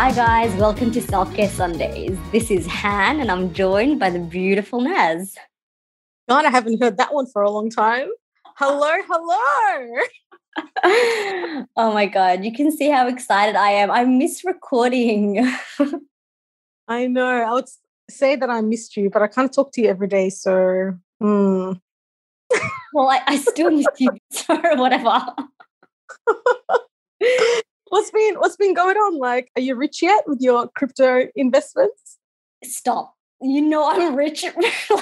Hi, guys. Welcome to Self Care Sundays. This is Han, and I'm joined by the beautiful Naz. God, I haven't heard that one for a long time. Hello, hello. oh my God. You can see how excited I am. I miss recording. I know. I would say that I missed you, but I can't talk to you every day. So, mm. well, I, I still miss you. So, whatever. What's been what's been going on? Like, are you rich yet with your crypto investments? Stop. You know I'm rich.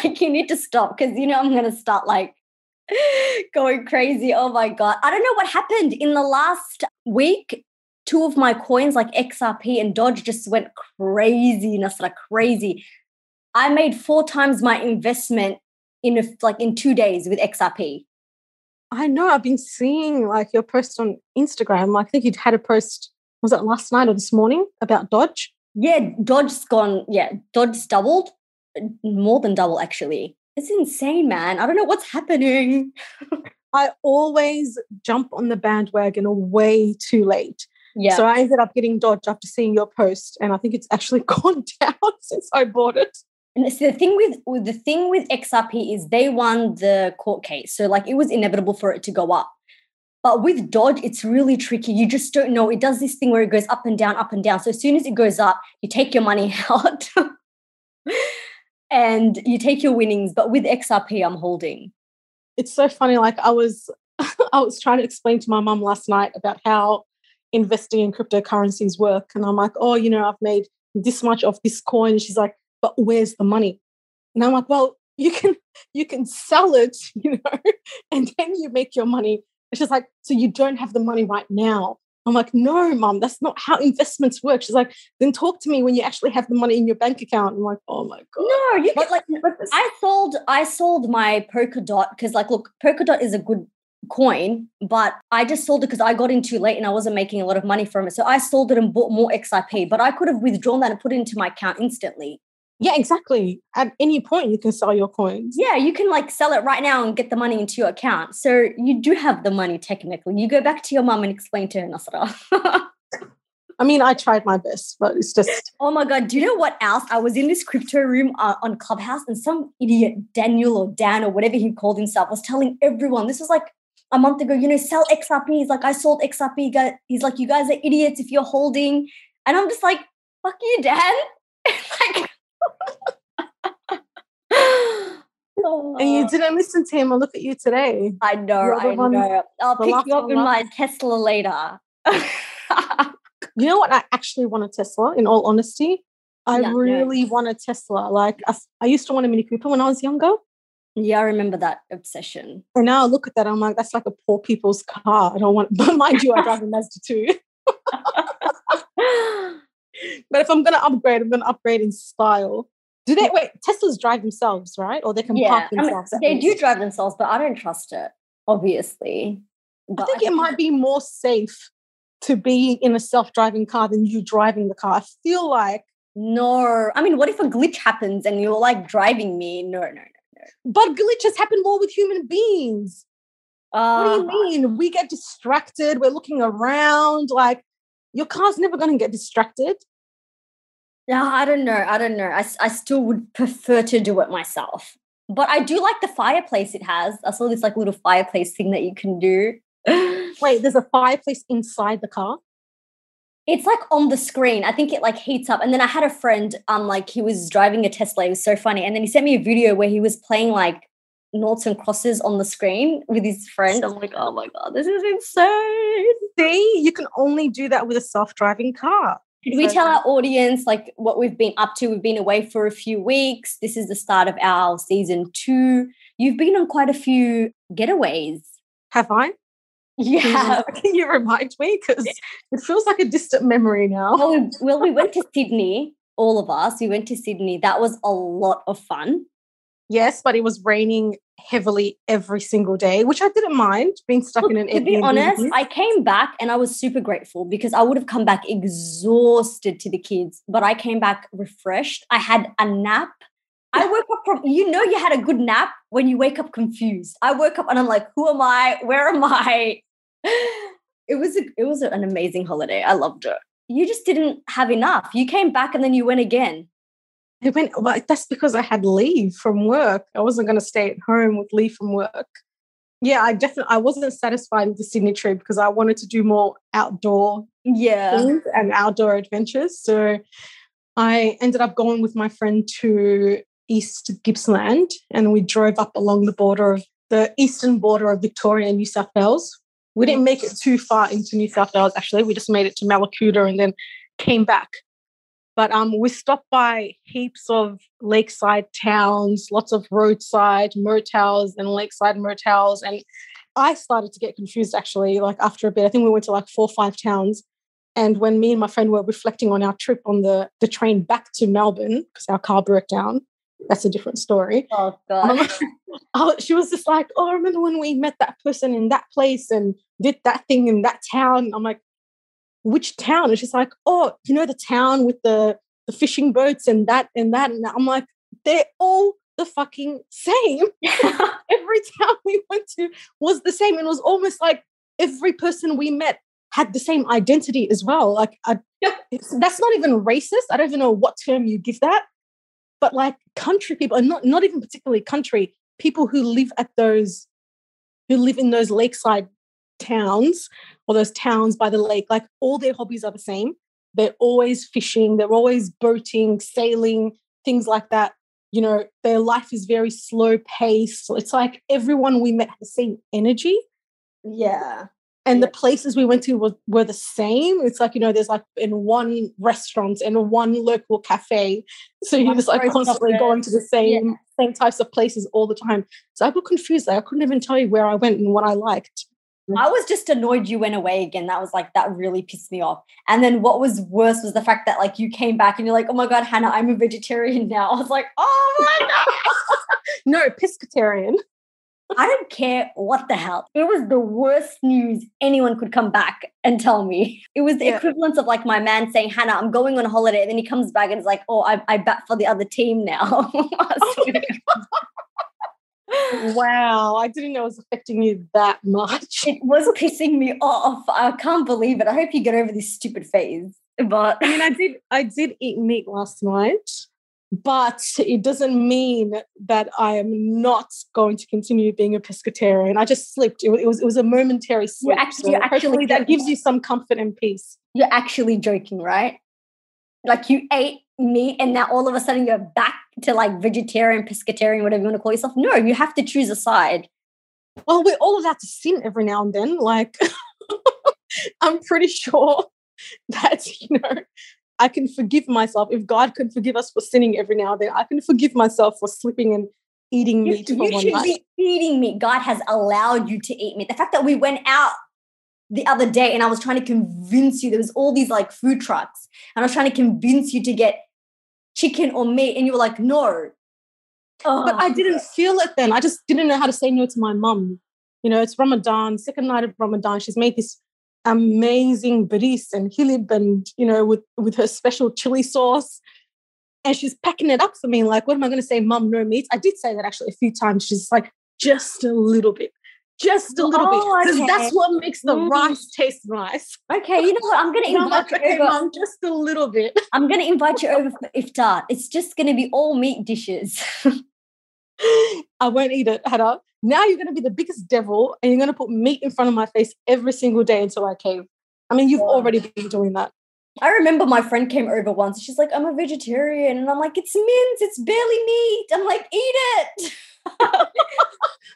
like you need to stop because you know I'm gonna start like going crazy. Oh my god. I don't know what happened in the last week. Two of my coins, like XRP and Doge, just went crazy, Nasra, crazy. I made four times my investment in a, like in two days with XRP. I know. I've been seeing like your post on Instagram. Like, I think you'd had a post, was it last night or this morning about Doge? Yeah, Doge's gone. Yeah, Doge's doubled, more than double actually. It's insane, man. I don't know what's happening. I always jump on the bandwagon way too late. Yeah. So I ended up getting Doge after seeing your post, and I think it's actually gone down since I bought it. The thing with, with the thing with XRP is they won the court case, so like it was inevitable for it to go up. But with Doge, it's really tricky. You just don't know. It does this thing where it goes up and down, up and down. So as soon as it goes up, you take your money out and you take your winnings. But with XRP, I'm holding. It's so funny. Like I was, I was trying to explain to my mum last night about how investing in cryptocurrencies work, and I'm like, oh, you know, I've made this much of this coin. She's like, but where's the money? And I'm like, well, you can you can sell it, you know, and then you make your money. It's just like, so you don't have the money right now. I'm like, no, mom, that's not how investments work. She's like, then talk to me when you actually have the money in your bank account. I'm like, oh my god. No, you get like I sold I sold my Polkadot because like look, Polkadot is a good coin, but I just sold it because I got in too late and I wasn't making a lot of money from it. So I sold it and bought more XRP, but I could have withdrawn that and put it into my account instantly. Yeah, exactly. At any point, you can sell your coins. Yeah, you can like sell it right now and get the money into your account. So you do have the money technically. You go back to your mum and explain to her, Nasra. I mean, I tried my best, but it's just. Oh my God. Do you know what else? I was in this crypto room uh, on Clubhouse and some idiot, Daniel or Dan or whatever he called himself, was telling everyone this was like a month ago, you know, sell XRP. He's like, I sold XRP. He's like, you guys are idiots if you're holding. And I'm just like, fuck you, Dan. and you didn't listen to him or look at you today. I know, I one, know. I'll pick you up in my Tesla later. you know what? I actually want a Tesla, in all honesty. I yeah, really no. want a Tesla. Like, I, I used to want a Mini Cooper when I was younger. Yeah, I remember that obsession. And now I look at that, I'm like, that's like a poor people's car. I don't want, but mind you, I drive a Mazda too. but if I'm going to upgrade, I'm going to upgrade in style. Do they wait? Teslas drive themselves, right? Or they can yeah, park themselves. I mean, they do drive themselves, but I don't trust it. Obviously, but I think I it might be more safe to be in a self-driving car than you driving the car. I feel like no. I mean, what if a glitch happens and you're like driving me? No, no, no, no. But glitches happen more with human beings. Uh, what do you uh, mean? We get distracted. We're looking around. Like your car's never going to get distracted. Yeah, I don't know. I don't know. I, I still would prefer to do it myself. But I do like the fireplace it has. I saw this like little fireplace thing that you can do. Wait, there's a fireplace inside the car? It's like on the screen. I think it like heats up. And then I had a friend, um, like he was driving a Tesla. It was so funny. And then he sent me a video where he was playing like noughts and crosses on the screen with his friend. I'm like, oh my God, this is insane. See, you can only do that with a self-driving car. We tell our audience like what we've been up to? We've been away for a few weeks. This is the start of our season two. You've been on quite a few getaways. Have I? Yeah. Can you remind me? Because it feels like a distant memory now. Well we, well, we went to Sydney, all of us. We went to Sydney. That was a lot of fun. Yes, but it was raining heavily every single day, which I didn't mind being stuck Look, in an To be honest, I came back and I was super grateful because I would have come back exhausted to the kids, but I came back refreshed. I had a nap. I woke up from, you know, you had a good nap when you wake up confused. I woke up and I'm like, who am I? Where am I? It was a, it was an amazing holiday. I loved it. you just didn't have enough. You came back and then you went again. I went, well, that's because I had leave from work. I wasn't going to stay at home with leave from work. Yeah, I definitely I wasn't satisfied with the Sydney trip because I wanted to do more outdoor yeah and outdoor adventures. So I ended up going with my friend to East Gippsland and we drove up along the border of the eastern border of Victoria and New South Wales. We didn't make it too far into New South Wales actually. We just made it to Mallacoota and then came back. But um, we stopped by heaps of lakeside towns, lots of roadside motels and lakeside motels. And I started to get confused actually, like after a bit. I think we went to like four or five towns. And when me and my friend were reflecting on our trip on the, the train back to Melbourne, because our car broke down, that's a different story. Oh, God. Um, she was just like, Oh, I remember when we met that person in that place and did that thing in that town. I'm like, which town? And she's like, oh, you know, the town with the, the fishing boats and that and that. And I'm like, they're all the fucking same. every town we went to was the same. And it was almost like every person we met had the same identity as well. Like, I, that's not even racist. I don't even know what term you give that. But like country people, and not, not even particularly country, people who live at those, who live in those lakeside towns or those towns by the lake, like all their hobbies are the same. They're always fishing, they're always boating, sailing, things like that. You know, their life is very slow paced. So it's like everyone we met had the same energy. Yeah. And yeah. the places we went to were, were the same. It's like, you know, there's like in one restaurant and one local cafe. So you're just like constantly going to the same yeah. same types of places all the time. So I got confused. Like I couldn't even tell you where I went and what I liked. I was just annoyed you went away again. That was like, that really pissed me off. And then what was worse was the fact that like you came back and you're like, oh my God, Hannah, I'm a vegetarian now. I was like, oh my God. no, pescatarian. I don't care what the hell. It was the worst news anyone could come back and tell me. It was the yeah. equivalent of like my man saying, Hannah, I'm going on holiday. And then he comes back and is like, oh, I, I bat for the other team now. wow, I didn't know it was affecting you that much. It was pissing me off. I can't believe it. I hope you get over this stupid phase. But I mean, I did I did eat meat last night, but it doesn't mean that I am not going to continue being a pescatarian. I just slipped. It, was it was a momentary slip. You're actually, so actually that gives you some comfort and peace. You're actually joking, right? Like you ate meat and now all of a sudden you're back to like vegetarian, pescatarian, whatever you want to call yourself. No, you have to choose a side. Well, we're all allowed to sin every now and then. Like, I'm pretty sure that, you know, I can forgive myself. If God could forgive us for sinning every now and then, I can forgive myself for slipping and eating you, meat you one should night. be eating meat. God has allowed you to eat meat. The fact that we went out the other day and I was trying to convince you there was all these like food trucks and I was trying to convince you to get chicken or meat and you were like no. Oh. but I didn't feel it then. I just didn't know how to say no to my mum. You know it's Ramadan second night of Ramadan. She's made this amazing baris and hilib and you know with with her special chili sauce. And she's packing it up for me like what am I going to say mum no meat? I did say that actually a few times. She's like just a little bit just a little oh, bit because okay. that's what makes the mm. rice taste nice. Okay, you know what? I'm going to invite you over. Mom, just a little bit. I'm going to invite you over for iftar. It's just going to be all meat dishes. I won't eat it, Hannah. Now you're going to be the biggest devil, and you're going to put meat in front of my face every single day until I cave. I mean, you've already been doing that. I remember my friend came over once. She's like, "I'm a vegetarian," and I'm like, "It's mince. It's barely meat." I'm like, "Eat it."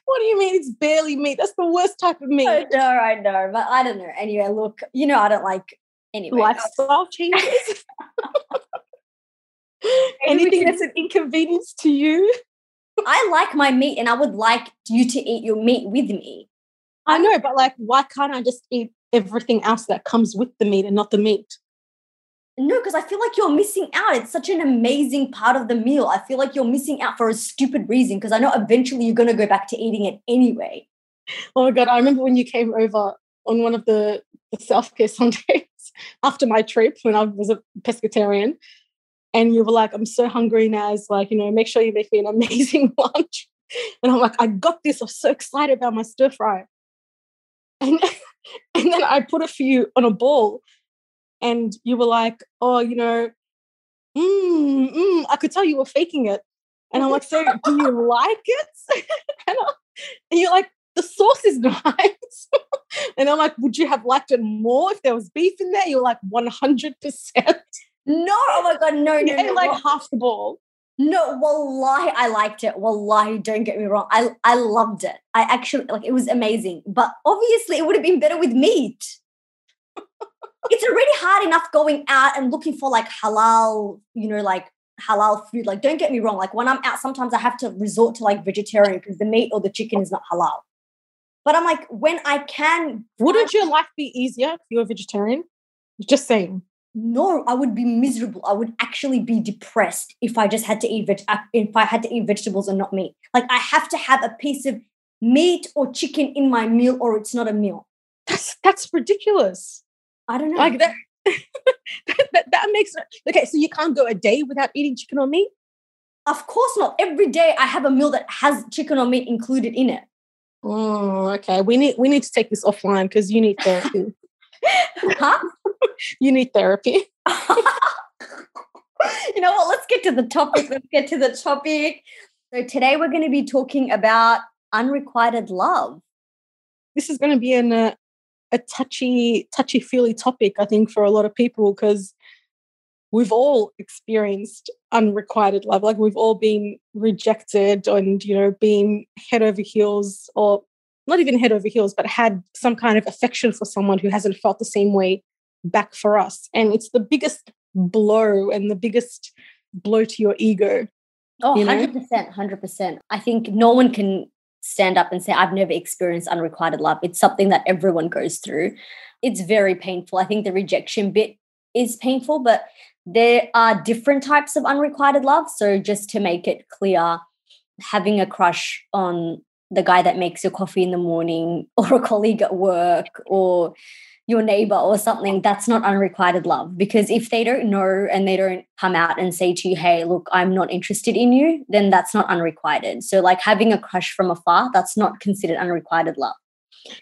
what do you mean it's barely meat? That's the worst type of meat. I know, I know, but I don't know. Anyway, look, you know, I don't like anyway. Lifestyle changes. Anything that's an inconvenience to you. I like my meat, and I would like you to eat your meat with me. I know, but like, why can't I just eat everything else that comes with the meat and not the meat? No, because I feel like you're missing out. It's such an amazing part of the meal. I feel like you're missing out for a stupid reason because I know eventually you're going to go back to eating it anyway. Oh my God. I remember when you came over on one of the, the self care Sundays after my trip when I was a pescatarian. And you were like, I'm so hungry now. It's like, you know, make sure you make me an amazing lunch. And I'm like, I got this. I'm so excited about my stir fry. And, and then I put a few on a ball and you were like, oh, you know, mm, mm, I could tell you were faking it. And I'm like, so do you like it? and, I, and you're like, the sauce is nice. and I'm like, would you have liked it more if there was beef in there? You're like, 100%. No, oh my God, no, no, no. like half the ball. No, wallahi, I liked it. Wallahi, don't get me wrong. I, I loved it. I actually, like, it was amazing. But obviously, it would have been better with meat. It's already hard enough going out and looking for like halal, you know, like halal food. Like, don't get me wrong. Like, when I'm out, sometimes I have to resort to like vegetarian because the meat or the chicken is not halal. But I'm like, when I can, Wouldn't your life be easier if you were vegetarian? Just saying. no, I would be miserable. I would actually be depressed if I just had to eat veg- uh, if I had to eat vegetables and not meat. Like I have to have a piece of meat or chicken in my meal, or it's not a meal. That's that's ridiculous. I don't know. Like that, that, that, makes okay. So you can't go a day without eating chicken or meat. Of course not. Every day I have a meal that has chicken or meat included in it. Oh, okay. We need we need to take this offline because you need therapy. Huh? you need therapy. you know what? Let's get to the topic. Let's get to the topic. So today we're going to be talking about unrequited love. This is going to be an, uh, a touchy touchy feely topic, I think, for a lot of people because we've all experienced unrequited love. Like we've all been rejected and you know been head over heels or not even head over heels, but had some kind of affection for someone who hasn't felt the same way back for us. And it's the biggest blow and the biggest blow to your ego. Oh, You know? 100%. 100%. I think no one can stand up and say, I've never experienced unrequited love. It's something that everyone goes through. It's very painful. I think the rejection bit is painful, but there are different types of unrequited love. So, just to make it clear, having a crush on the guy that makes your coffee in the morning, or a colleague at work, or your neighbor or something, that's not unrequited love. Because if they don't know and they don't come out and say to you, hey, look, I'm not interested in you, then that's not unrequited. So, like having a crush from afar, that's not considered unrequited love.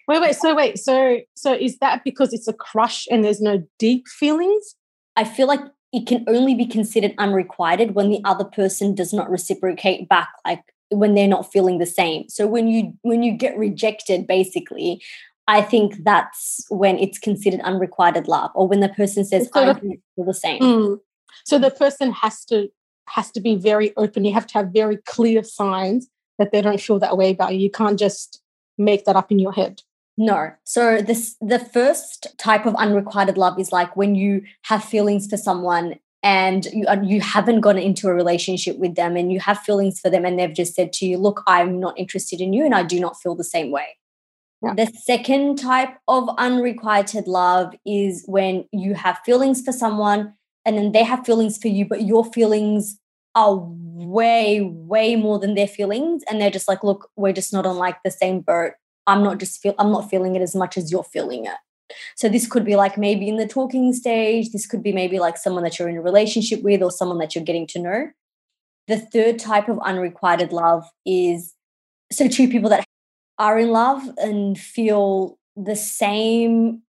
Wait, wait, so wait, so so is that because it's a crush and there's no deep feelings? I feel like it can only be considered unrequited when the other person does not reciprocate back, like when they're not feeling the same. So when you when you get rejected, basically, I think that's when it's considered unrequited love, or when the person says, So "I the- don't feel the same." Mm. So the person has to has to be very open. You have to have very clear signs that they don't feel that way about you. You can't just make that up in your head. No. So this the first type of unrequited love is like when you have feelings for someone and you you haven't gone into a relationship with them and you have feelings for them and they've just said to you, "Look, I'm not interested in you and I do not feel the same way." Yeah. The second type of unrequited love is when you have feelings for someone and then they have feelings for you but your feelings are way way more than their feelings and they're just like, "Look, we're just not on like the same boat." I'm not just feel I'm not feeling it as much as you're feeling it. So this could be like maybe in the talking stage, this could be maybe like someone that you're in a relationship with or someone that you're getting to know. The third type of unrequited love is so two people that are in love and feel the same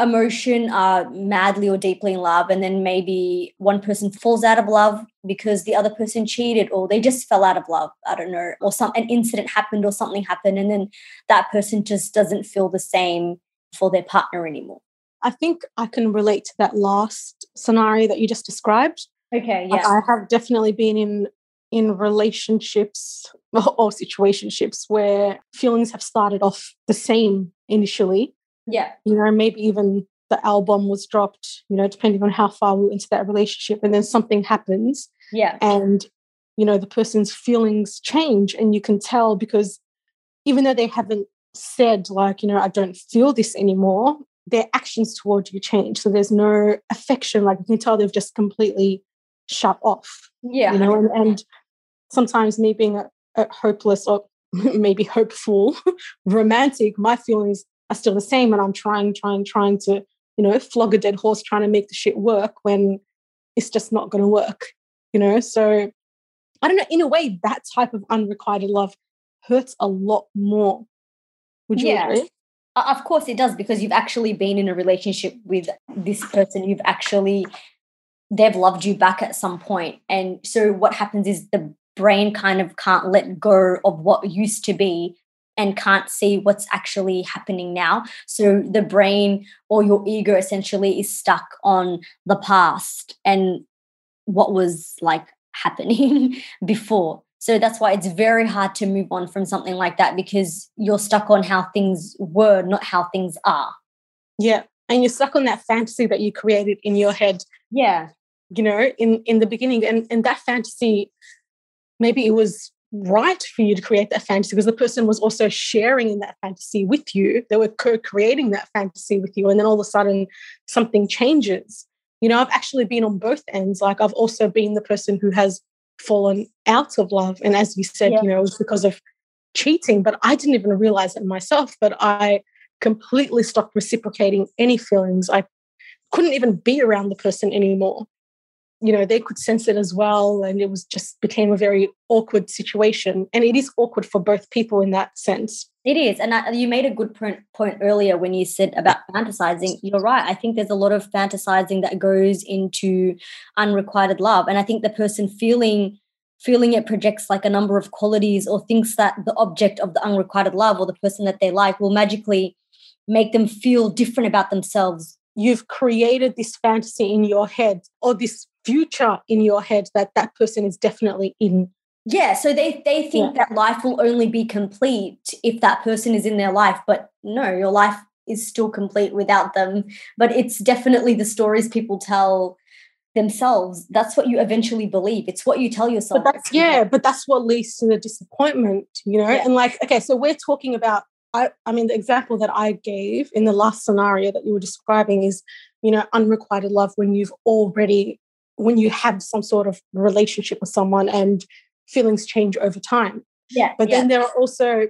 emotion are madly or deeply in love and then maybe one person falls out of love because the other person cheated or they just fell out of love i don't know or some an incident happened or something happened and then that person just doesn't feel the same for their partner anymore I think I can relate to that last scenario that you just described. okay Like, I have definitely been in in relationships or situationships where feelings have started off the same initially. yeah. You know, maybe even the album was dropped, you know, depending on how far we were into that relationship, and then something happens yeah. and you know the person's feelings change and you can tell because even though they haven't said like you know i don't feel this anymore their actions towards you change. So there's no affection. Like you can tell they've just completely shut off yeah you know and, and sometimes me being a, a hopeless or maybe hopeful romantic my feelings are still the same and i'm trying trying trying to you know flog a dead horse trying to make the shit work when it's just not going to work you know? So i don't know in a way that type of unrequited love hurts a lot more. Would you agree? Of course it does because you've actually been in a relationship with this person you've actually they've loved you back at some point and so what happens is the brain kind of can't let go of what used to be and can't see what's actually happening now so the brain or your ego essentially is stuck on the past and what was like happening before so that's why it's very hard to move on from something like that because you're stuck on how things were, not how things are. Yeah. And you're stuck on that fantasy that you created in your head. Yeah. You know, in in the beginning. And and that fantasy, maybe it was right for you to create that fantasy because the person was also sharing in that fantasy with you. They were co-creating that fantasy with you. And then all of a sudden something changes. You know, I've actually been on both ends. Like I've also been the person who has fallen out of love. And as you said, yeah. you know, it was because of cheating, but I didn't even realize it myself. But I completely stopped reciprocating any feelings. I couldn't even be around the person anymore. You know, they could sense it as well. And it was just became a very awkward situation. And it is awkward for both people in that sense. It is. And I, you made a good point, point earlier when you said about fantasizing. You're right. I think there's a lot of fantasizing that goes into unrequited love. And I think the person feeling feeling it projects like a number of qualities or thinks that the object of the unrequited love or the person that they like will magically make them feel different about themselves you've created this fantasy in your head or this future in your head that that person is definitely in. Yeah so they they think yeah. that life will only be complete if that person is in their life but no your life is still complete without them. But it's definitely the stories people tell themselves. That's what you eventually believe. It's what you tell yourself. But that's yeah but that's what leads to the disappointment you know? Yeah. and like okay so we're talking about I, I mean the example that i gave in the last scenario that you were describing is you know unrequited love when you've already when you have some sort of relationship with someone and feelings change over time yeah but yeah. then there are also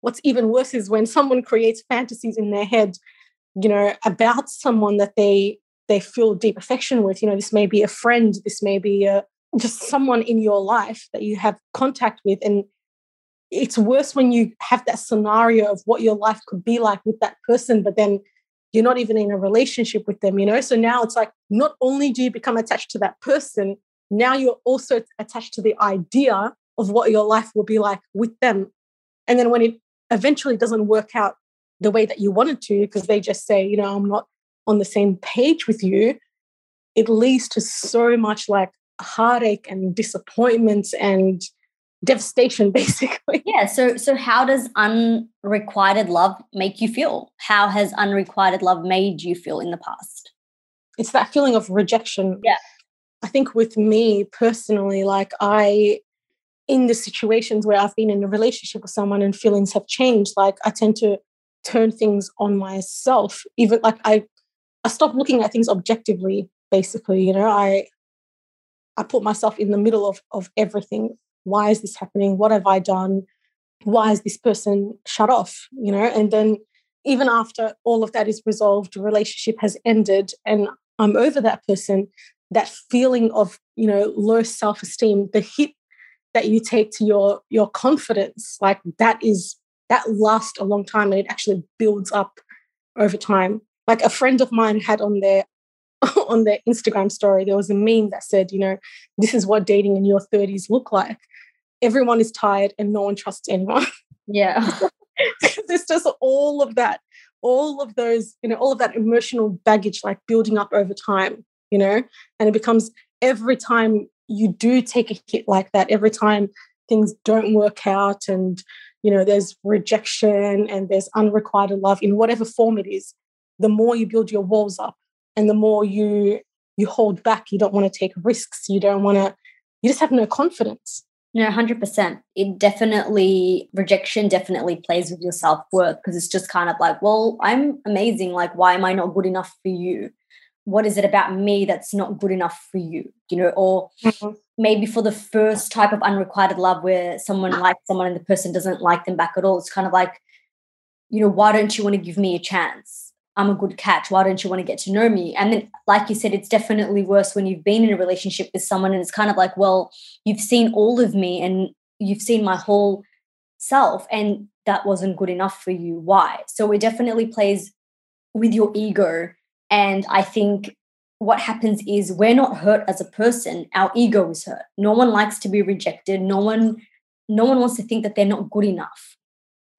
what's even worse is when someone creates fantasies in their head you know about someone that they they feel deep affection with. You know, this may be a friend, this may be a, just someone in your life that you have contact with. And it's worse when you have that scenario of what your life could be like with that person, but then you're not even in a relationship with them, you know? So now it's like not only do you become attached to that person, now you're also attached to the idea of what your life will be like with them. And then when it eventually doesn't work out the way that you wanted to, because they just say, you know, I'm not on the same page with you, it leads to so much like heartache and disappointment and devastation basically. Yeah so so how does unrequited love make you feel? How has unrequited love made you feel in the past? It's that feeling of rejection. Yeah. I think with me personally like i in the situations where i've been in a relationship with someone and feelings have changed like i tend to turn things on myself. Even like i I stop looking at things objectively, basically. You know, I I put myself in the middle of, of everything. Why is this happening? What have I done? Why is this person shut off? You know, and then even after all of that is resolved, relationship has ended and I'm over that person, that feeling of, you know, low self-esteem, the hit that you take to your your confidence, like that is that lasts a long time and it actually builds up over time like a friend of mine had on their on their Instagram story, there was a meme that said, you know, this is what dating in your 30s look like. Everyone is tired and no one trusts anyone. Yeah. There's just all of that, all of those, you know, all of that emotional baggage like building up over time, you know, and it becomes every time you do take a hit like that, every time things don't work out and, you know, there's rejection and there's unrequited love in whatever form it is, the more you build your walls up and the more you you hold back you don't want to take risks you don't want to you just have no confidence. No 100% it definitely rejection definitely plays with your self-worth because it's just kind of like well i'm amazing like why am i not good enough for you? What is it about me that's not good enough for you? You know or mm-hmm. maybe for the first type of unrequited love where someone likes someone and the person doesn't like them back at all it's kind of like you know why don't you want to give me a chance I'm a good catch. Why don't you want to get to know me? And then, like you said, it's definitely worse when you've been in a relationship with someone and it's kind of like, well, you've seen all of me and you've seen my whole self. And that wasn't good enough for you. Why? So it definitely plays with your ego. And I think what happens is we're not hurt as a person, our ego is hurt. No one likes to be rejected. No one no one wants to think that they're not good enough.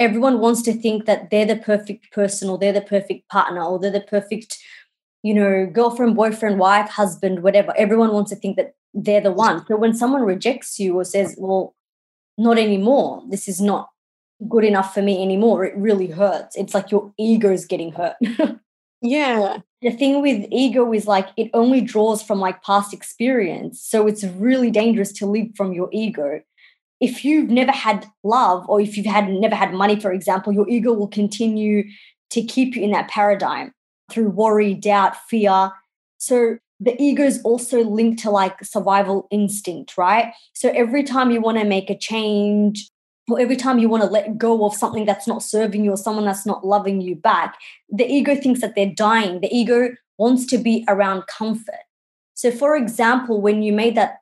Everyone wants to think that they're the perfect person or they're the perfect partner or they're the perfect you know, girlfriend, boyfriend, wife, husband, whatever. Everyone wants to think that they're the one. So when someone rejects you or says, well, not anymore, this is not good enough for me anymore, it really hurts. It's like your ego is getting hurt. yeah. The thing with ego is like it only draws from like past experience. So it's really dangerous to live from your ego. If you've never had love or if you've had never had money, for example, your ego will continue to keep you in that paradigm through worry, doubt, fear. So the ego is also linked to like survival instinct, right? So every time you want to make a change, or every time you want to let go of something that's not serving you or someone that's not loving you back, the ego thinks that they're dying. The ego wants to be around comfort. So, for example, when you made that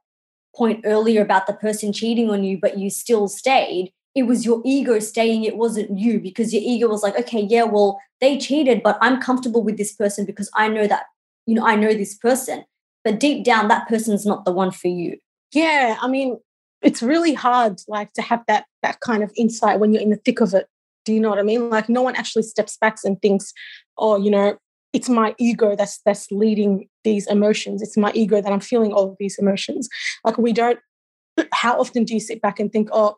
point earlier about the person cheating on you, but you still stayed, it was your ego staying, it wasn't you because your ego was like, okay, yeah, well, they cheated, but I'm comfortable with this person because I know that you know, I know this person, but deep down, that person's not the one for you. Yeah. I mean, it's really hard like to have that that kind of insight when you're in the thick of it. Do you know what I mean? Like no one actually steps back and thinks, oh, you know, it's my ego that's that's leading these emotions. It's my ego that I'm feeling all of these emotions. Like we don't how often do you sit back and think, oh,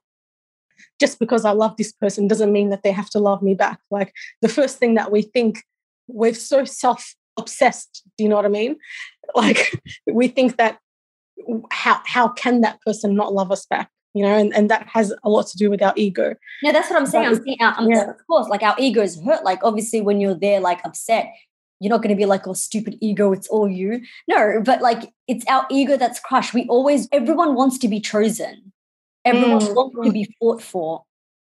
just because I love this person doesn't mean that they have to love me back? Like the first thing that we think, we're so self obsessed. Do you know what I mean? Like we think that how how can that person not love us back? You know, and, and that has a lot to do with our ego. Yeah, that's what I'm saying. But, I'm saying, I'm, yeah. of course, like our ego is hurt. Like obviously, when you're there, like upset, you're not going to be like, "Oh, stupid ego, it's all you." No, but like it's our ego that's crushed. We always, everyone wants to be chosen. Everyone mm. wants to be fought for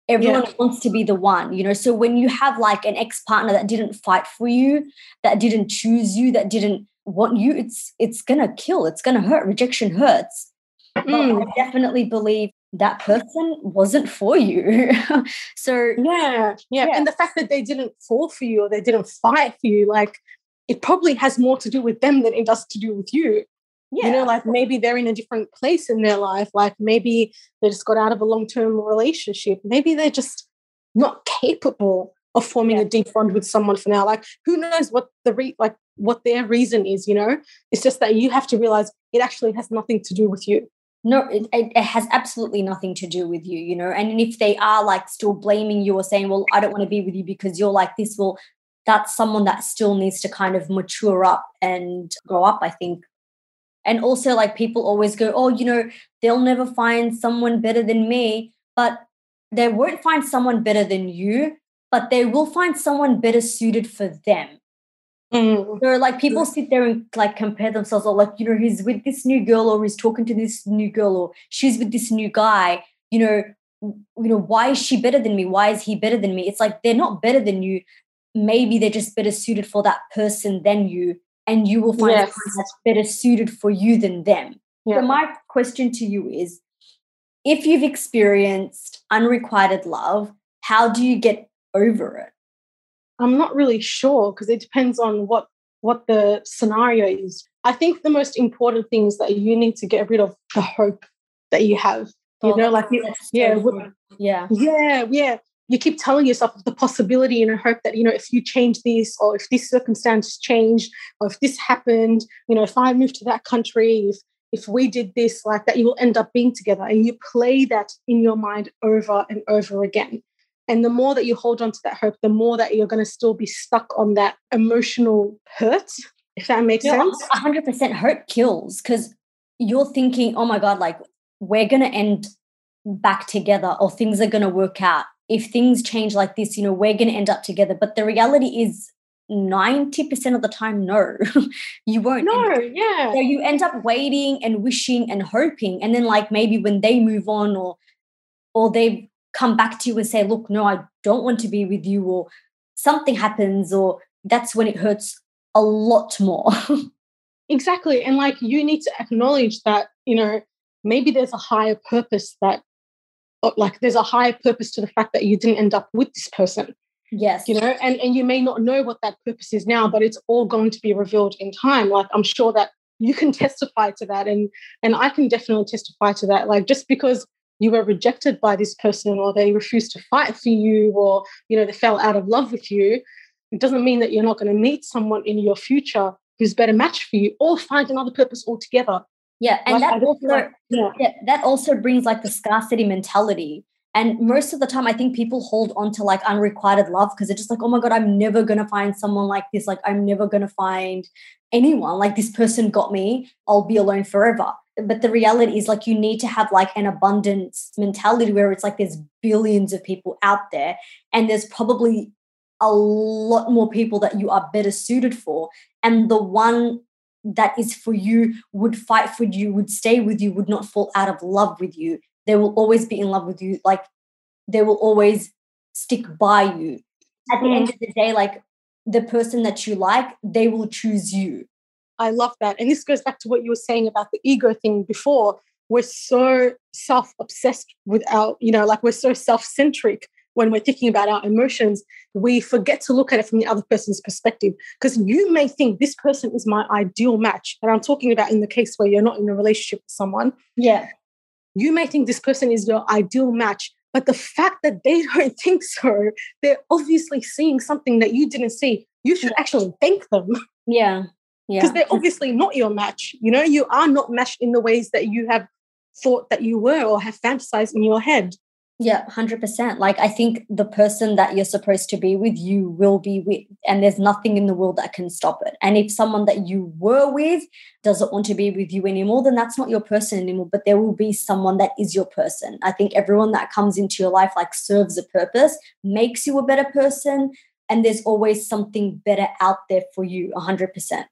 everyone yeah. wants to be the one you know so when you have like an ex-partner that didn't fight for you that didn't choose you that didn't want you it's it's gonna kill it's gonna hurt rejection hurts mm. i definitely believe that person wasn't for you so yeah, yeah yeah and the fact that they didn't fall for you or they didn't fight for you like it probably has more to do with them than it does to do with you yeah. You know, like maybe they're in a different place in their life. Like maybe they just got out of a long term relationship. Maybe they're just not capable of forming yeah. a deep bond with someone for now. Like who knows what the re- like what their reason is, you know? It's just that you have to realize it actually has nothing to do with you. No, it, it has absolutely nothing to do with you, you know. And if they are like still blaming you or saying, well, I don't want to be with you because you're like this, well, that's someone that still needs to kind of mature up and grow up, I think, and also, like, people always go, oh, you know, they'll never find someone better than me. But they won't find someone better than you, but they will find someone better suited for them. Mm. So like people sit there and like compare themselves or like, you know, he's with this new girl or he's talking to this new girl or she's with this new guy, you know, you know, why is she better than me? Why is he better than me? It's like they're not better than you. Maybe they're just better suited for that person than you and you will find yes. that's better suited for you than them. Yeah. So my question to you is if you've experienced unrequited love, how do you get over it? I'm not really sure because it depends on what what the scenario is. I think the most important thing is that you need to get rid of the hope that you have. You oh, know, like you, yeah, yeah, yeah, yeah you keep telling yourself the possibility and a hope that you know if you change this or if this circumstance changed or if this happened you know if i moved to that country if if we did this like that you will end up being together and you play that in your mind over and over again and the more that you hold on to that hope the more that you're going to still be stuck on that emotional hurt if that makes you know, sense 100% hurt kills because you're thinking oh my god like we're going to end back together or things are going to work out if things change like this, you know, we're going to end up together. But the reality is 90% of the time, no, you won't. No, yeah. So you end up waiting and wishing and hoping. And then like maybe when they move on or or they come back to you and say, look, no, I don't want to be with you, or something happens, or that's when it hurts a lot more. exactly. And like you need to acknowledge that, you know, maybe there's a higher purpose that oh, like there's a higher purpose to the fact that you didn't end up with this person. Yes. You know, and, and you may not know what that purpose is now, but it's all going to be revealed in time. Like I'm sure that you can testify to that and and I can definitely testify to that. Like just because you were rejected by this person or they refused to fight for you or you know they fell out of love with you it doesn't mean that you're not going to meet someone in your future who's better match for you or find another purpose altogether yeah and like, that also like, yeah. yeah that also brings like the scarcity mentality and most of the time i think people hold on to like unrequited love because they're just like oh my god i'm never going to find someone like this. Like i'm never going to find anyone. Like this person got me. I'll be alone forever. But the reality is like you need to have like an abundance mentality where it's like there's billions of people out there and there's probably a lot more people that you are better suited for. And the one that is for you would fight for you would stay with you would not fall out of love with you they will always be in love with you like they will always stick by you at the end of the day like the person that you like they will choose you I love that. And this goes back to what you were saying about the ego thing before. We're so self obsessed with our, you know, like we're so self centric when we're thinking about our emotions. We forget to look at it from the other person's perspective because you may think this person is my ideal match. And I'm talking about in the case where you're not in a relationship with someone. Yeah. You may think this person is your ideal match, but the fact that they don't think so, they're obviously seeing something that you didn't see. You should actually thank them. Yeah Yeah. because they're obviously not your match you know you are not matched in the ways that you have thought that you were or have fantasized in your head yeah 100% like i think the person that you're supposed to be with you will be with and there's nothing in the world that can stop it. And if someone that you were with doesn't want to be with you anymore then that's not your person anymore but there will be someone that is your person. I think everyone that comes into your life like serves a purpose makes you a better person and there's always something better out there for you 100%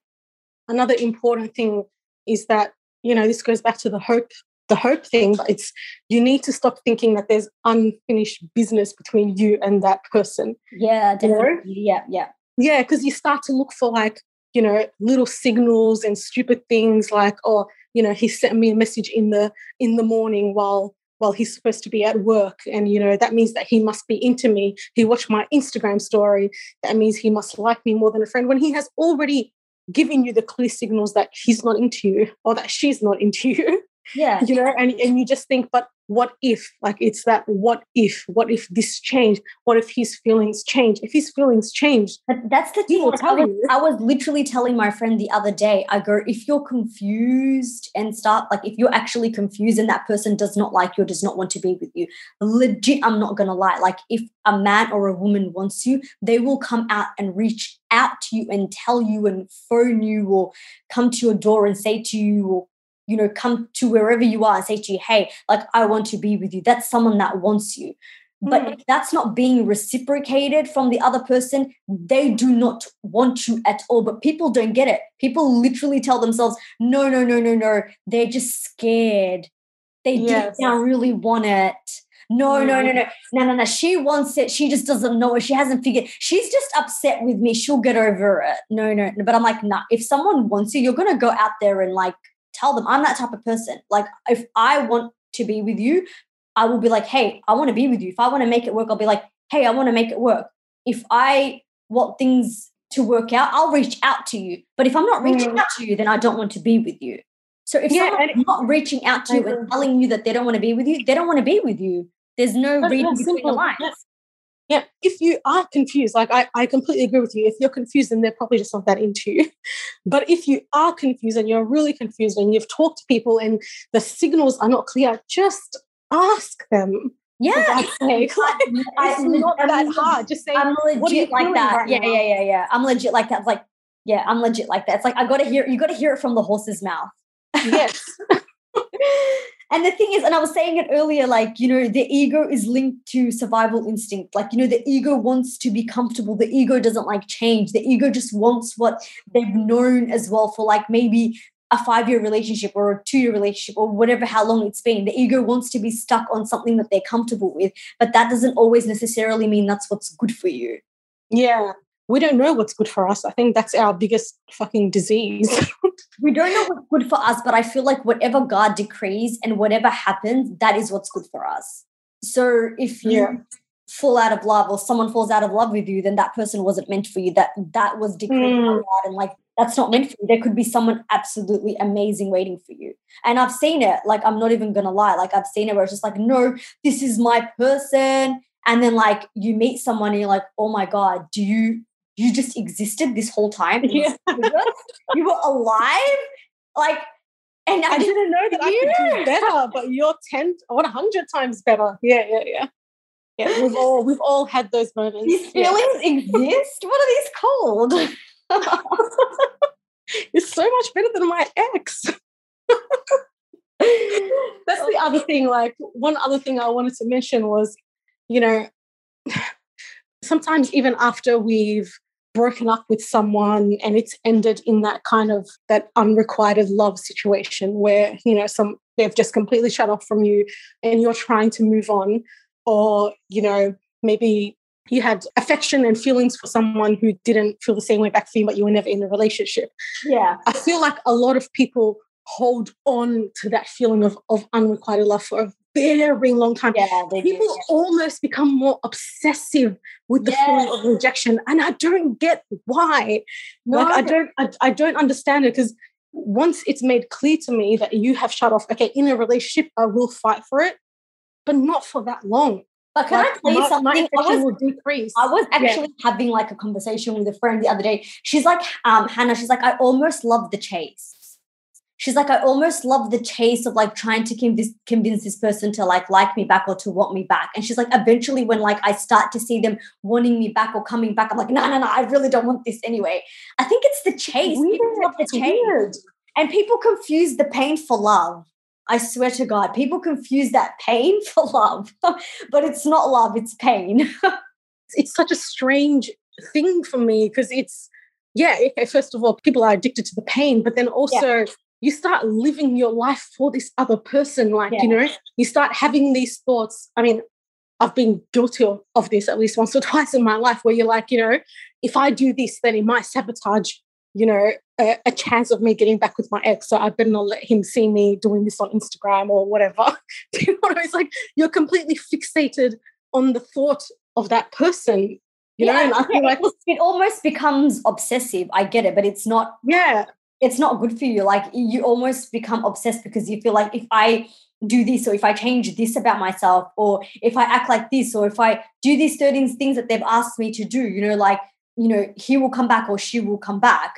another important thing is that you know this goes back to the hope the hope thing but it's you need to stop thinking that there's unfinished business between you and that person yeah definitely you know? yeah yeah yeah because you start to look for like you know little signals and stupid things like oh you know he sent me a message in the in the morning while while he's supposed to be at work and you know that means that he must be into me he watched my instagram story that means he must like me more than a friend when he has already given you the clear signals that he's not into you or that she's not into you. Yeah. You know, and, and you just think, but what if? Like it's that what if? What if this changed? What if his feelings change? If his feelings change, but that's the thing. Like I, was, I was literally telling my friend the other day, I go, if you're confused and start like if you're actually confused and that person does not like you or does not want to be with you, legit, I'm not gonna lie. Like if a man or a woman wants you, they will come out and reach out to you and tell you and phone you or come to your door and say to you or you know come to wherever you are and say to you hey like i want to be with you that's someone that wants you but mm. if that's not being reciprocated from the other person they do not want you at all but people don't get it people literally tell themselves no no no no no they're just scared they yes. don't really want it no, no, no, mm. no, no, no, no. She wants it. She just doesn't know it. She hasn't figured. She's just upset with me. She'll get over it. No, no, no. But I'm like, nah. If someone wants you, you're gonna go out there and like tell them I'm that type of person. Like if I want to be with you, I will be like, hey, I want to be with you. If I want to make it work, I'll be like, hey, I want to make it work. If I want things to work out, I'll reach out to you. But if I'm not reaching mm. out to you, then I don't want to be with you. So if yeah, someone's not reaching out to you and telling you that they don't want to be with you, they don't want to be with you. There's no reading between the lines. Yeah. If you are confused, like I, I completely agree with you. If you're confused, then they're probably just not that into you. But if you are confused and you're really confused and you've talked to people and the signals are not clear, just ask them. Yeah, like, it's not that hard. Just say, I'm legit like that. Right yeah, now? yeah, yeah, yeah. I'm legit like that. It's like, yeah, I'm legit like that. It's like I got to hear. You got to hear it from the horse's mouth. Yes. and the thing is, and I was saying it earlier, like, you know, the ego is linked to survival instinct. Like, you know, the ego wants to be comfortable. The ego doesn't like change. The ego just wants what they've known as well for like maybe a five year relationship or a two year relationship or whatever, how long it's been. The ego wants to be stuck on something that they're comfortable with, but that doesn't always necessarily mean that's what's good for you. Yeah we don't know what's good for us. I think that's our biggest fucking disease. we don't know what's good for us, but I feel like whatever God decrees and whatever happens, that is what's good for us. So if you Yeah. fall out of love or someone falls out of love with you, then that person wasn't meant for you. That that was decreed by Mm. God, and like that's not meant for you. There could be someone absolutely amazing waiting for you. And I've seen it. Like I'm not even gonna lie. Like I've seen it where it's just like, no, this is my person. And then like you meet someone and you're like, oh my God, do you you just existed this whole time? in Yeah. you were alive? Like and I, I didn't know that I could do better, but you're ten or a hundred times better. Yeah, yeah, yeah. Yeah, we've all we've all had those moments. these Yeah. feelings exist. What are these called? It's so much better than my ex. That's the other thing. Like one other thing I wanted to mention was, you know, sometimes even after we've broken up with someone and it's ended in that kind of that unrequited love situation where you know some they've just completely shut off from you and you're trying to move on or you know maybe you had affection and feelings for someone who didn't feel the same way back for you but you were never in a relationship yeah. I feel like a lot of people hold on to that feeling of, of unrequited love for a very long time. Yeah, they do. People almost become more obsessive with the feeling of rejection, and I don't get why. Like I don't, I, I don't understand it because once it's made clear to me that you have shut off, okay, in a relationship, I will fight for it, but not for that long. But can Like, I tell you something? I was. I was Yeah. actually having like a conversation with a friend the other day. She's like, um, Hannah, she's like, I almost love the chase. She's like, I almost love the chase of like trying to convince convince this person to like like me back or to want me back. And she's like, eventually, when like I start to see them wanting me back or coming back, I'm like, no, no, no, I really don't want this anyway. I think it's the chase. People Weird. love the It's chase. weird. And people confuse the pain for love. I swear to God, people confuse that pain for love, but it's not love, it's pain. it's such a strange thing for me because it's yeah first of all people are addicted to the pain but then also you start living your life for this other person like you know you start having these thoughts. I mean i've been guilty of, this at least once or twice in my life where you're like you know if i do this then it might sabotage you know a, a chance of me getting back with my ex. So i better not let him see me doing this on instagram or whatever. You know what I mean? it's like you're completely fixated on the thought of that person you know and i feel like it almost becomes obsessive. I get it, but it's not yeah it's not good for you. Like you almost become obsessed because you feel like if I do this or if I change this about myself or if I act like this or if I do these certain things that they've asked me to do, you know, like, you know, he will come back or she will come back.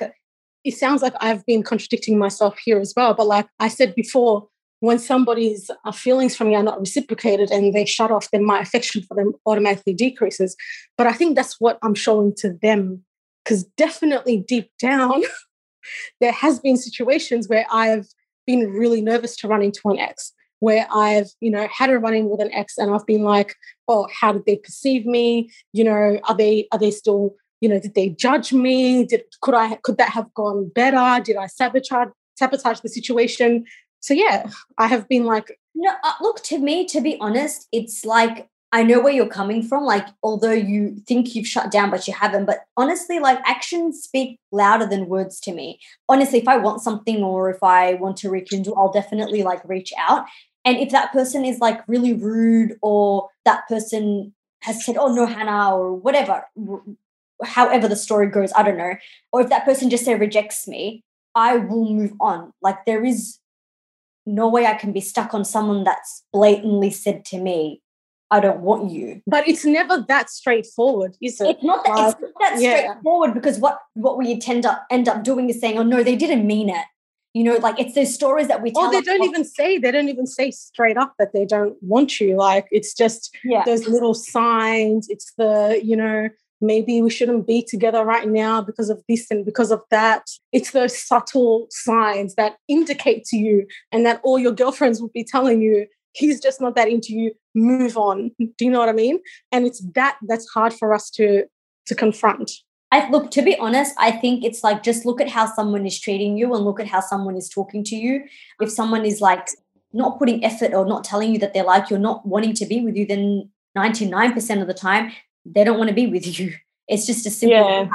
it sounds like I've been contradicting myself here as well. But like I said before, when somebody's uh, feelings for me are not reciprocated and they shut off, then my affection for them automatically decreases. But I think that's what I'm showing to them. Because definitely deep down, there has been situations where I've been really nervous to run into an ex, where I've, you know, had a run in with an ex and I've been like, oh, how did they perceive me? You know, are they are they still you know, did they judge me? Did could I could that have gone better? Did I sabotage sabotage the situation? So yeah, I have been like, No, uh, look, to me, to be honest, it's like I know where you're coming from. Like, although you think you've shut down, but you haven't. But honestly, like actions speak louder than words to me. Honestly, if I want something or if I want to rekindle, I'll definitely like reach out. And if that person is like really rude or that person has said, oh no, Hannah, or whatever, however the story goes, I don't know. Or if that person just say rejects me, I will move on. Like there is no way I can be stuck on someone that's blatantly said to me, I don't want you. but it's never that straightforward, is it? It's not that, Like, it's not that yeah. straightforward because what, what we tend up end up doing is saying, oh no, they didn't mean it. You know, like it's those stories that we tell. Or they don't even say they don't even say straight up that they don't want you. Like it's just yeah. those little signs. It's the you know maybe we shouldn't be together right now because of this and because of that. It's those subtle signs that indicate to you and that all your girlfriends will be telling you he's just not that into you. Move on. Do you know what I mean? And it's that that's hard for us to to confront. I look to be honest, I think it's like just look at how someone is treating you and look at how someone is talking to you. If someone is like not putting effort or not telling you that they're like you or not wanting to be with you, then 99% of the time they don't want to be with you. It's just a simple Yeah.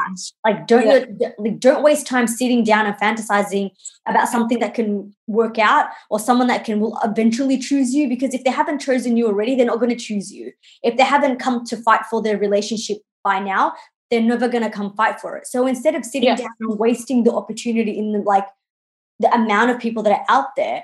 like don't Yeah. like, don't waste time sitting down and fantasizing about something that can work out or someone that can will eventually choose you because if they haven't chosen you already they're not going to choose you if they haven't come to fight for their relationship by now they're never going to come fight for it so instead of sitting Yeah. down and wasting the opportunity in the like the amount of people that are out there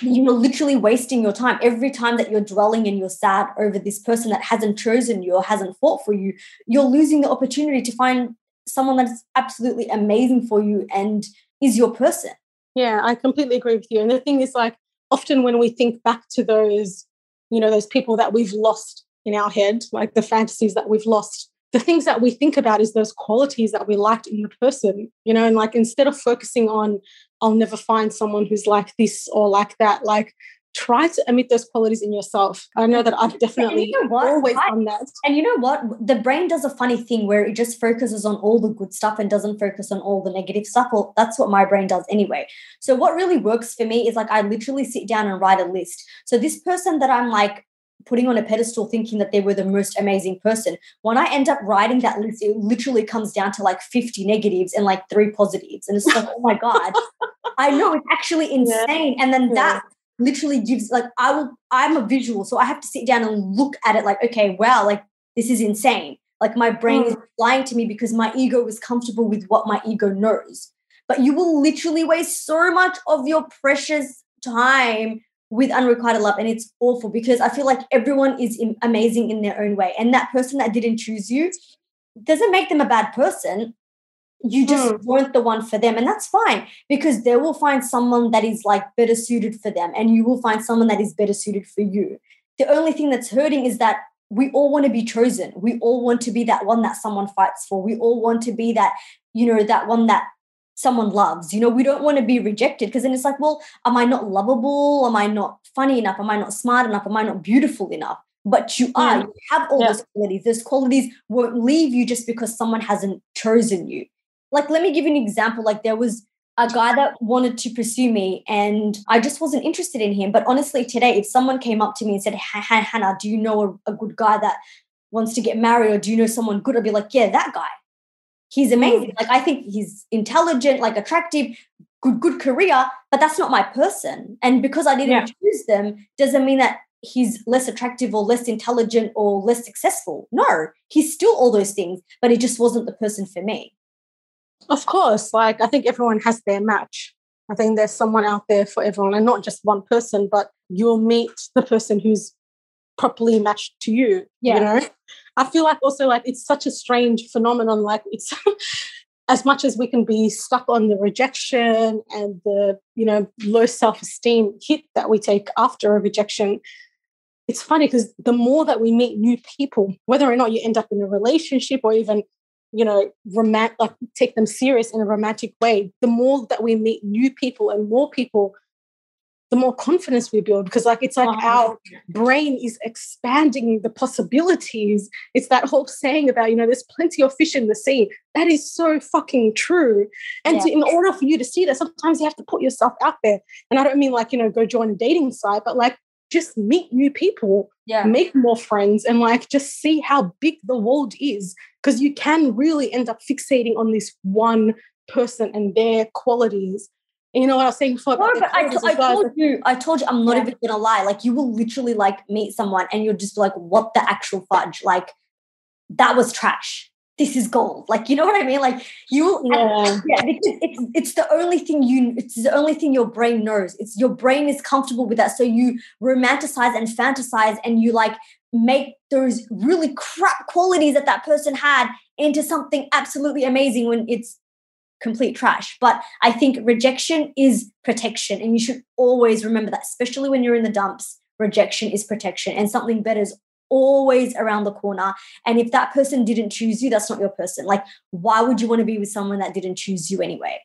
you're literally wasting your time every time that you're dwelling and you're sad over this person that hasn't chosen you or hasn't fought for you you're losing the opportunity to find someone that's absolutely amazing for you and is your person Yeah, I completely agree with you. And the thing is, like, often when we think back to those, you know, those people that we've lost in our head, like the fantasies that we've lost, the things that we think about is those qualities that we liked in the person, you know, and like instead of focusing on, I'll never find someone who's like this or like that, like, try to emit those qualities in yourself. I know that I've definitely know always I- done that. and you know what? The brain does a funny thing where it just focuses on all the good stuff and doesn't focus on all the negative stuff. Well that's what my brain does anyway. So what really works for me is like i literally sit down and write a list. So this person that i'm like putting on a pedestal thinking that they were the most amazing person. When i end up writing that list it literally comes down to like 50 negatives and like three positives. And it's like oh my god. I know it's actually insane. And then Yeah. that literally gives like i will i'm a visual so i have to sit down and look at it like okay wow like this is insane. Like my brain is mm. lying to me because my ego is comfortable with what my ego knows. But you will literally waste so much of your precious time with unrequited love and it's awful because i feel like everyone is amazing in their own way and that person that didn't choose you doesn't make them a bad person. You just Hmm. weren't the one for them and that's fine because they will find someone that is like better suited for them and you will find someone that is better suited for you. The only thing that's hurting is that we all want to be chosen. We all want to be that one that someone fights for. We all want to be that you know that one that someone loves you know we don't want to be rejected because then it's like well am i not lovable? Am i not funny enough? Am i not smart enough? Am i not beautiful enough? But you are mm-hmm. you have all Yeah. those qualities. Those qualities won't leave you just because someone hasn't chosen you. Like let me give you an example. Like there was a guy that wanted to pursue me and i just wasn't interested in him. But honestly today if someone came up to me and said "Ha- Ha- hannah do you know a, a good guy that wants to get married or do you know someone good? I'd be like yeah that guy he's hmm. amazing like i think he's intelligent like attractive good good career but that's not my person and because i didn't Yeah. choose them doesn't mean that he's less attractive or less intelligent or less successful no he's still all those things but he just wasn't the person for me Of course, like I think everyone has their match. I think there's someone out there for everyone, and not just one person, but you'll meet the person who's properly matched to you. Yeah. You know, I feel like also like it's such a strange phenomenon. Like it's as much as we can be stuck on the rejection and the you know low self esteem hit that we take after a rejection. It's funny because the more that we meet new people, whether or not you end up in a relationship or even you know, romantic like take them serious in a romantic way, the more that we meet new people and more people, the more confidence we build. Because like it's like oh, our brain is expanding the possibilities. It's that whole saying about, you know, there's plenty of fish in the sea. That is so fucking true. And Yeah. to, in order for you to see that, sometimes you have to put yourself out there. And I don't mean like, you know, go join a dating site, but like just meet new people yeah make more friends and like just see how big the world is because you can really end up fixating on this one person and their qualities you know what i was saying before No, but I, qualities I well, told you, I told you, I'm not Yeah. even gonna lie. Like, you will literally like meet someone, and you'll just be like, "What the actual fudge?" Like, that was trash. This is gold. Like, you know what I mean? Like, you yeah yeah, because it's it's the only thing you, it's the only thing your brain knows. It's your brain is comfortable with that, so you romanticize and fantasize, and you like make those really crap qualities that that person had into something absolutely amazing when it's complete trash. But I think rejection is protection, and you should always remember that, especially when you're in the dumps. Rejection is protection, and something better is always around the corner. And if that person didn't choose you, that's not your person. Like, why would you want to be with someone that didn't choose you anyway?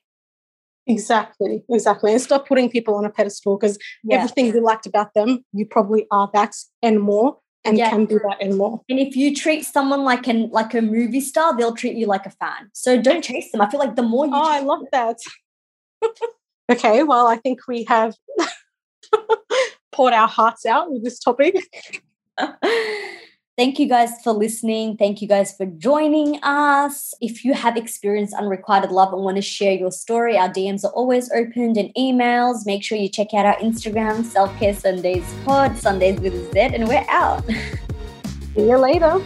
exactly exactly and stop putting people on a pedestal because Yeah. everything you liked about them you probably are that and more and Yeah. can do that and more And if you treat someone like an like a movie star, they'll treat you like a fan. So don't chase them. I feel like the more you oh i love that okay well i think we have poured our hearts out with this topic Thank you guys for listening. Thank you guys for joining us. If you have experienced unrequited love and want to share your story, our DMs are always opened and emails. Make sure you check out our Instagram, Self Care Sundays Pod, Sundays with Z, and we're out. See you later.